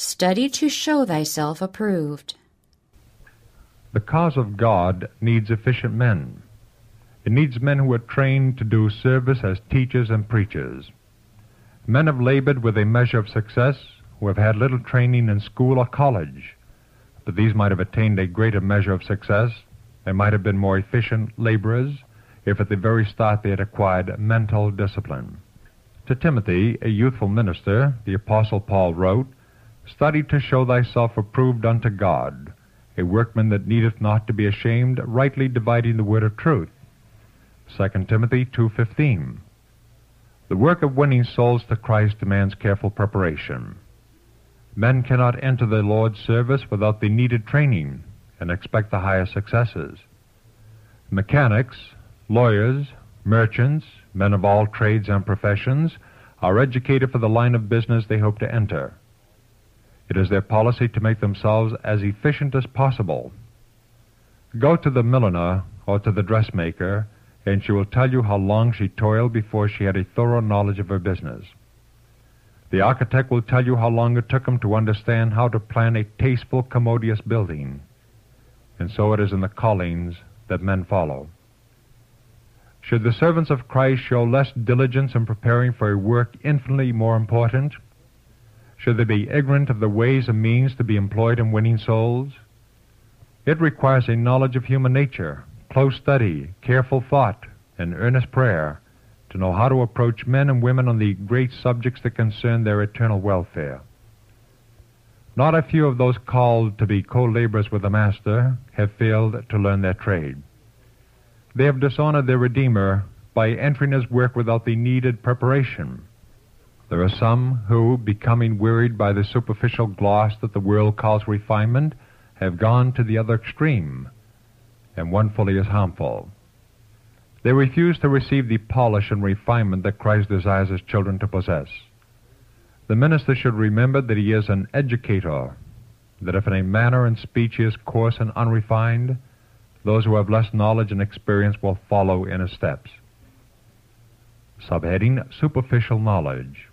Study to show thyself approved. The cause of God needs efficient men. It needs men who are trained to do service as teachers and preachers. Men have labored with a measure of success who have had little training in school or college, but these might have attained a greater measure of success. They might have been more efficient laborers if at the very start they had acquired mental discipline. To Timothy, a youthful minister, the Apostle Paul wrote, Study to show thyself approved unto God, a workman that needeth not to be ashamed, rightly dividing the word of truth. 2 Timothy 2.15 The work of winning souls to Christ demands careful preparation. Men cannot enter the Lord's service without the needed training and expect the highest successes. Mechanics, lawyers, merchants, men of all trades and professions are educated for the line of business they hope to enter. It is their policy to make themselves as efficient as possible. Go to the milliner or to the dressmaker, and she will tell you how long she toiled before she had a thorough knowledge of her business. The architect will tell you how long it took him to understand how to plan a tasteful, commodious building. And so it is in the callings that men follow. Should the servants of Christ show less diligence in preparing for a work infinitely more important? Should they be ignorant of the ways and means to be employed in winning souls? It requires a knowledge of human nature, close study, careful thought, and earnest prayer to know how to approach men and women on the great subjects that concern their eternal welfare. Not a few of those called to be co-laborers with the Master have failed to learn their trade. They have dishonored their Redeemer by entering his work without the needed preparation. There are some who, becoming wearied by the superficial gloss that the world calls refinement, have gone to the other extreme, and one fully as harmful. They refuse to receive the polish and refinement that Christ desires his children to possess. The minister should remember that he is an educator, that if in a manner and speech he is coarse and unrefined, those who have less knowledge and experience will follow in his steps. Subheading Superficial Knowledge.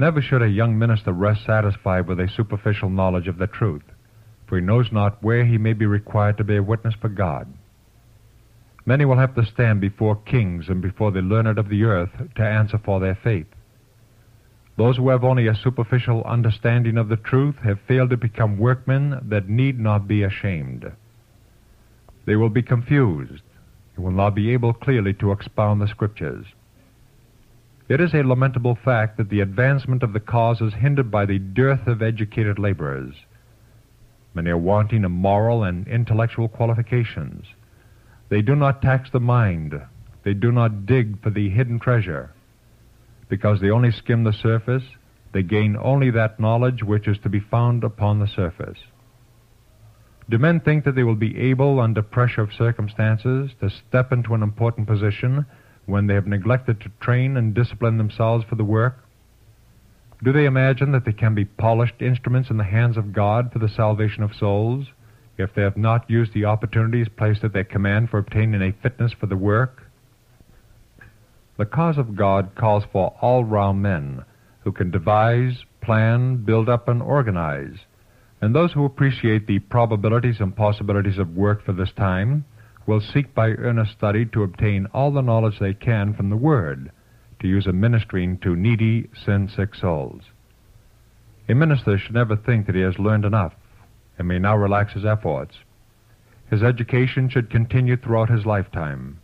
Never should a young minister rest satisfied with a superficial knowledge of the truth, for he knows not where he may be required to be a witness for God. Many will have to stand before kings and before the learned of the earth to answer for their faith. Those who have only a superficial understanding of the truth have failed to become workmen that need not be ashamed. They will be confused and will not be able clearly to expound the Scriptures. It is a lamentable fact that the advancement of the cause is hindered by the dearth of educated laborers. Many are wanting in moral and intellectual qualifications. They do not tax the mind. They do not dig for the hidden treasure. Because they only skim the surface, they gain only that knowledge which is to be found upon the surface. Do men think that they will be able, under pressure of circumstances, to step into an important position when they have neglected to train and discipline themselves for the work? Do they imagine that they can be polished instruments in the hands of God for the salvation of souls? if they have not used the opportunities placed at their command for obtaining a fitness for the work? The cause of God calls for all round men who can devise, plan, build up, and organize. And those who appreciate the probabilities and possibilities of work for this time will seek by earnest study to obtain all the knowledge they can from the Word to use in ministering to needy, sin sick souls. A minister should never think that he has learned enough and may now relax his efforts. His education should continue throughout his lifetime.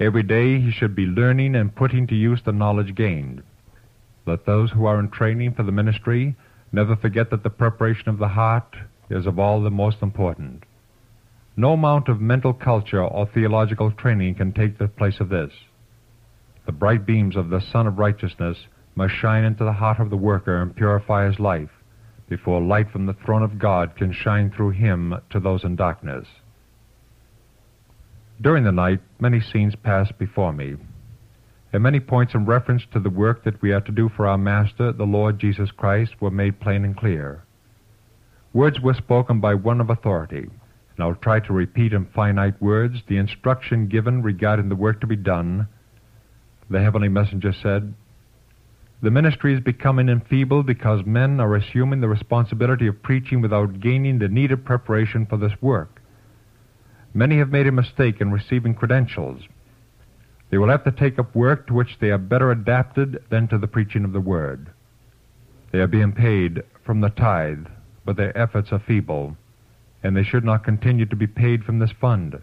Every day he should be learning and putting to use the knowledge gained. Let those who are in training for the ministry never forget that the preparation of the heart is of all the most important. No amount of mental culture or theological training can take the place of this. The bright beams of the Sun of Righteousness must shine into the heart of the worker and purify his life before light from the throne of God can shine through him to those in darkness. During the night, many scenes passed before me, and many points in reference to the work that we are to do for our Master, the Lord Jesus Christ, were made plain and clear. Words were spoken by one of authority, and I'll try to repeat in finite words the instruction given regarding the work to be done. The heavenly messenger said, the ministry is becoming enfeebled because men are assuming the responsibility of preaching without gaining the needed preparation for this work. Many have made a mistake in receiving credentials. They will have to take up work to which they are better adapted than to the preaching of the Word. They are being paid from the tithe, but their efforts are feeble, and they should not continue to be paid from this fund.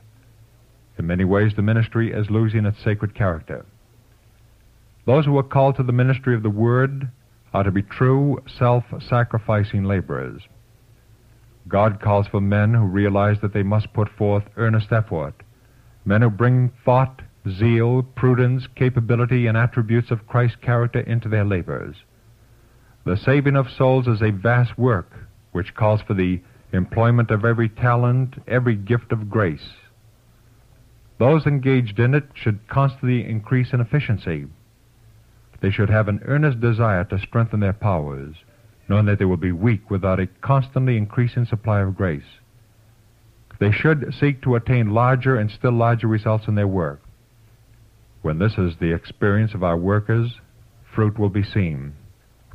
In many ways, the ministry is losing its sacred character. Those who are called to the ministry of the Word are to be true, self sacrificing laborers. God calls for men who realize that they must put forth earnest effort, men who bring thought, zeal, prudence, capability, and attributes of Christ's character into their labors. The saving of souls is a vast work which calls for the employment of every talent, every gift of grace. Those engaged in it should constantly increase in efficiency. They should have an earnest desire to strengthen their powers, knowing that they will be weak without a constantly increasing supply of grace. They should seek to attain larger and still larger results in their work. When this is the experience of our workers, fruit will be seen.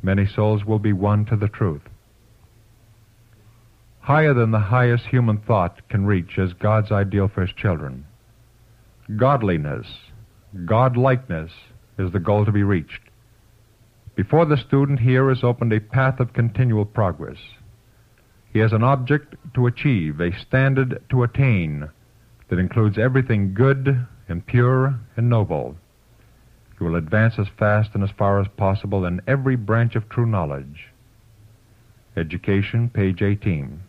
Many souls will be won to the truth. Higher than the highest human thought can reach as God's ideal for his children. Godliness, Godlikeness, is the goal to be reached. Before the student here is opened a path of continual progress. He has an object to achieve, a standard to attain that includes everything good and pure and noble. He will advance as fast and as far as possible in every branch of true knowledge. Education, page 18.